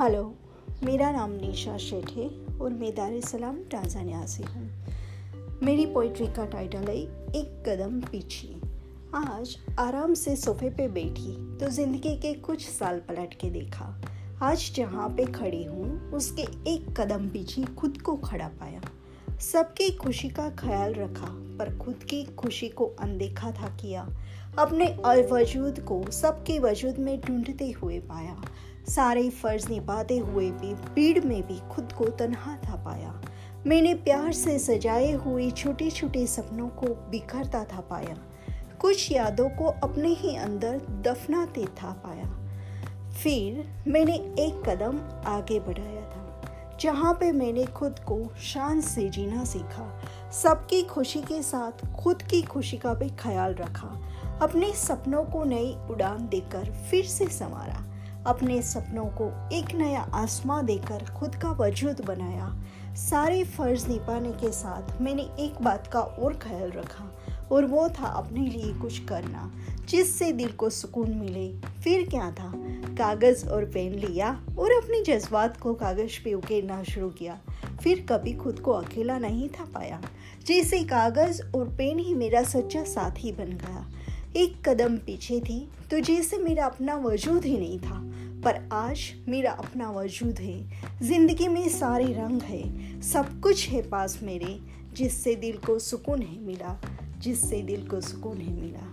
Hello, मेरा नाम निशा शेठ है और मैं दार सलाम टांजानिया से हूँ। मेरी पोइट्री का टाइटल है, एक कदम पीछे। आज आराम से सोफे पे बैठी तो ज़िंदगी के कुछ साल पलट के देखा। आज जहाँ पे खड़ी हूँ, उसके एक कदम पीछे खुद को खड़ा पाया। सबकी खुशी का ख्याल रखा। पर खुद की खुशी को अनदेखा था किया। अपने वजूद को सबके वजूद में ढूंढते हुए पाया। सारे फ़र्ज़ निभाते हुए भी, भीड़ में भी खुद को तनहा था पाया। मैंने प्यार से सजाए हुए छोटे छोटे सपनों को बिखरता था पाया। कुछ यादों को अपने ही अंदर दफनाते था पाया। फिर मैंने एक कदम आगे बढ़ाया था। जहाँ पे मैंने खुद को शान से जीना सीखा, सबकी खुशी के साथ खुद की खुशी का भी ख्याल रखा, अपने सपनों को नई उड़ान देकर फिर से संवारा, अपने सपनों को एक नया आसमां देकर खुद का वजूद बनाया। सारे फ़र्ज़ निभाने के साथ मैंने एक बात का और ख्याल रखा, और वो था अपने लिए कुछ करना, जिससे दिल को सुकून मिले। फिर क्या था? कागज़ और पेन लिया और अपने जज्बात को कागज़ पे उकेरना शुरू किया। फिर कभी खुद को अकेला नहीं था पाया। जैसे कागज़ और पेन ही मेरा सच्चा साथी बन गया। एक कदम पीछे थी तो जैसे मेरा अपना वजूद ही नहीं था। पर आज मेरा अपना वजूद है। ज़िंदगी में सारे रंग है। सब कुछ है पास मेरे, जिससे दिल को सुकून है मिला। जिससे दिल को सुकून है मिला।